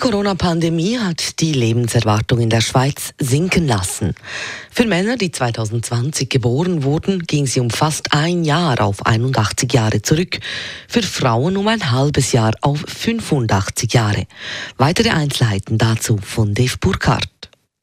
Die Corona-Pandemie hat die Lebenserwartung in der Schweiz sinken lassen. Für Männer, die 2020 geboren wurden, ging sie um fast ein Jahr auf 81 Jahre zurück. Für Frauen um ein halbes Jahr auf 85 Jahre. Weitere Einzelheiten dazu von Dave Burkhardt.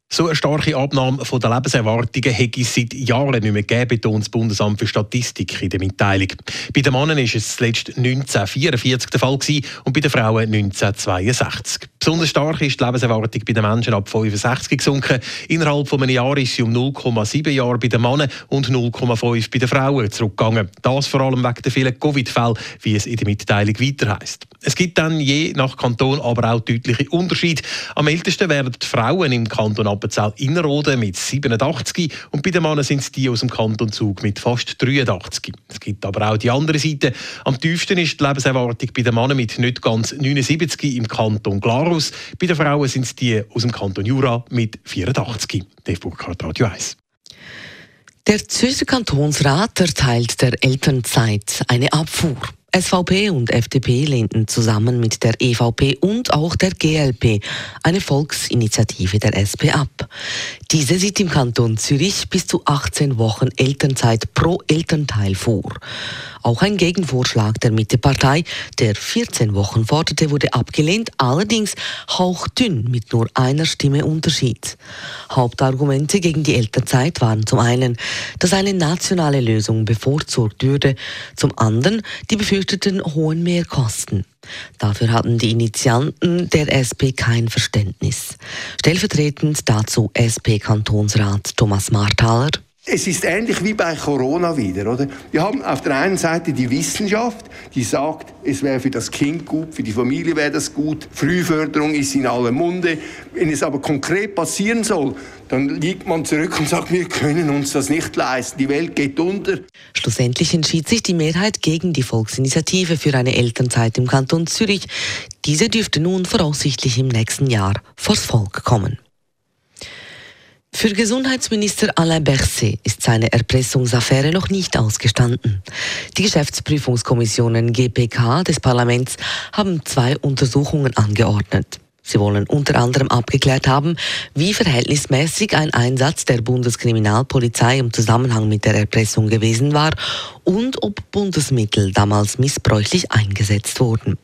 So eine starke Abnahme der Lebenserwartungen hätte es seit Jahren nicht mehr gegeben, betont das Bundesamt für Statistik in der Mitteilung. Bei den Männern war es zuletzt 1944 der Fall und bei den Frauen 1962. Besonders stark ist die Lebenserwartung bei den Menschen ab 65 gesunken. Innerhalb von einem Jahr ist sie um 0,7 Jahre bei den Männern und 0,5 bei den Frauen zurückgegangen. Das vor allem wegen der vielen Covid-Fälle, wie es in der Mitteilung weiter heisst. Es gibt dann je nach Kanton aber auch deutliche Unterschiede. Am ältesten werden die Frauen im Kanton Appenzell Innerrhoden mit 87 und bei den Männern sind es die aus dem Kanton Zug mit fast 83. Es gibt aber auch die andere Seite. Am tiefsten ist die Lebenserwartung bei den Männern mit nicht ganz 79 im Kanton Glarus. Bei den Frauen sind es die aus dem Kanton Jura mit 84. Dave Burkhardt, Radio 1. Der Zürcher Kantonsrat erteilt der Elternzeit eine Abfuhr. SVP und FDP lehnten zusammen mit der EVP und auch der GLP eine Volksinitiative der SP ab. Diese sieht im Kanton Zürich bis zu 18 Wochen Elternzeit pro Elternteil vor. Auch ein Gegenvorschlag der Mittepartei, der 14 Wochen forderte, wurde abgelehnt, allerdings hauchdünn mit nur einer Stimme Unterschied. Hauptargumente gegen die Elternzeit waren zum einen, dass eine nationale Lösung bevorzugt würde, zum anderen die befürchteten hohen Mehrkosten. Dafür hatten die Initianten der SP kein Verständnis. Stellvertretend dazu SP-Kantonsrat Thomas Marthaler. Es ist ähnlich wie bei Corona wieder, oder? Wir haben auf der einen Seite die Wissenschaft, die sagt, es wäre für das Kind gut, für die Familie wäre das gut, Frühförderung ist in aller Munde. Wenn es aber konkret passieren soll, dann liegt man zurück und sagt, wir können uns das nicht leisten, die Welt geht unter. Schlussendlich entschied sich die Mehrheit gegen die Volksinitiative für eine Elternzeit im Kanton Zürich. Diese dürfte nun voraussichtlich im nächsten Jahr vors Volk kommen. Für Gesundheitsminister Alain Berset ist seine Erpressungsaffäre noch nicht ausgestanden. Die Geschäftsprüfungskommissionen GPK des Parlaments haben zwei Untersuchungen angeordnet. Sie wollen unter anderem abgeklärt haben, wie verhältnismäßig ein Einsatz der Bundeskriminalpolizei im Zusammenhang mit der Erpressung gewesen war und ob Bundesmittel damals missbräuchlich eingesetzt wurden.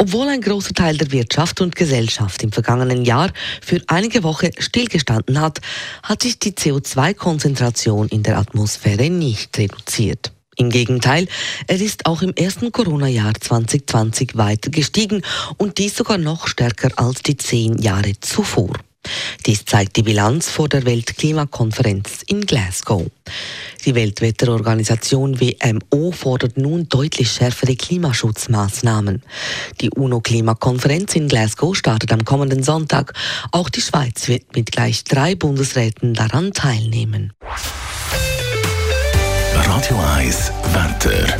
Obwohl ein großer Teil der Wirtschaft und Gesellschaft im vergangenen Jahr für einige Wochen stillgestanden hat, hat sich die CO2-Konzentration in der Atmosphäre nicht reduziert. Im Gegenteil, er ist auch im ersten Corona-Jahr 2020 weiter gestiegen und dies sogar noch stärker als die zehn Jahre zuvor. Dies zeigt die Bilanz vor der Weltklimakonferenz in Glasgow. Die Weltwetterorganisation WMO fordert nun deutlich schärfere Klimaschutzmaßnahmen. Die UNO-Klimakonferenz in Glasgow startet am kommenden Sonntag. Auch die Schweiz wird mit gleich drei Bundesräten daran teilnehmen. Radio 1, Wetter.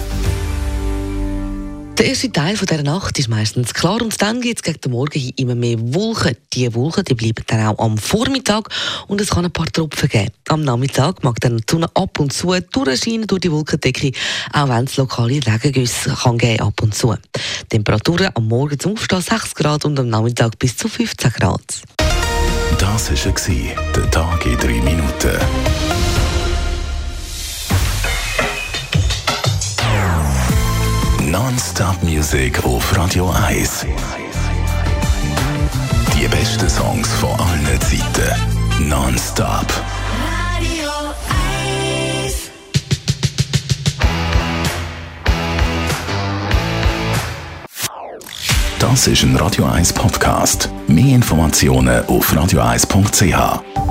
Der erste Teil von dieser Nacht ist meistens klar und dann geht es gegen den Morgen hin immer mehr Wolken. Die Wolken die bleiben dann auch am Vormittag und es kann ein paar Tropfen geben. Am Nachmittag mag dann die Sonne ab und zu durchscheinen durch die Wolkendecke, auch wenn es lokale Regengüsse kann geben ab und zu. Temperaturen am Morgen zum Aufstehen 6 Grad und am Nachmittag bis zu 15 Grad. Das war der Tag in 3 Minuten. Non-Stop-Musik auf Radio 1. Die besten Songs von allen Zeiten. Non-Stop. Radio 1. Das ist ein Radio 1 Podcast. Mehr Informationen auf radio1.ch.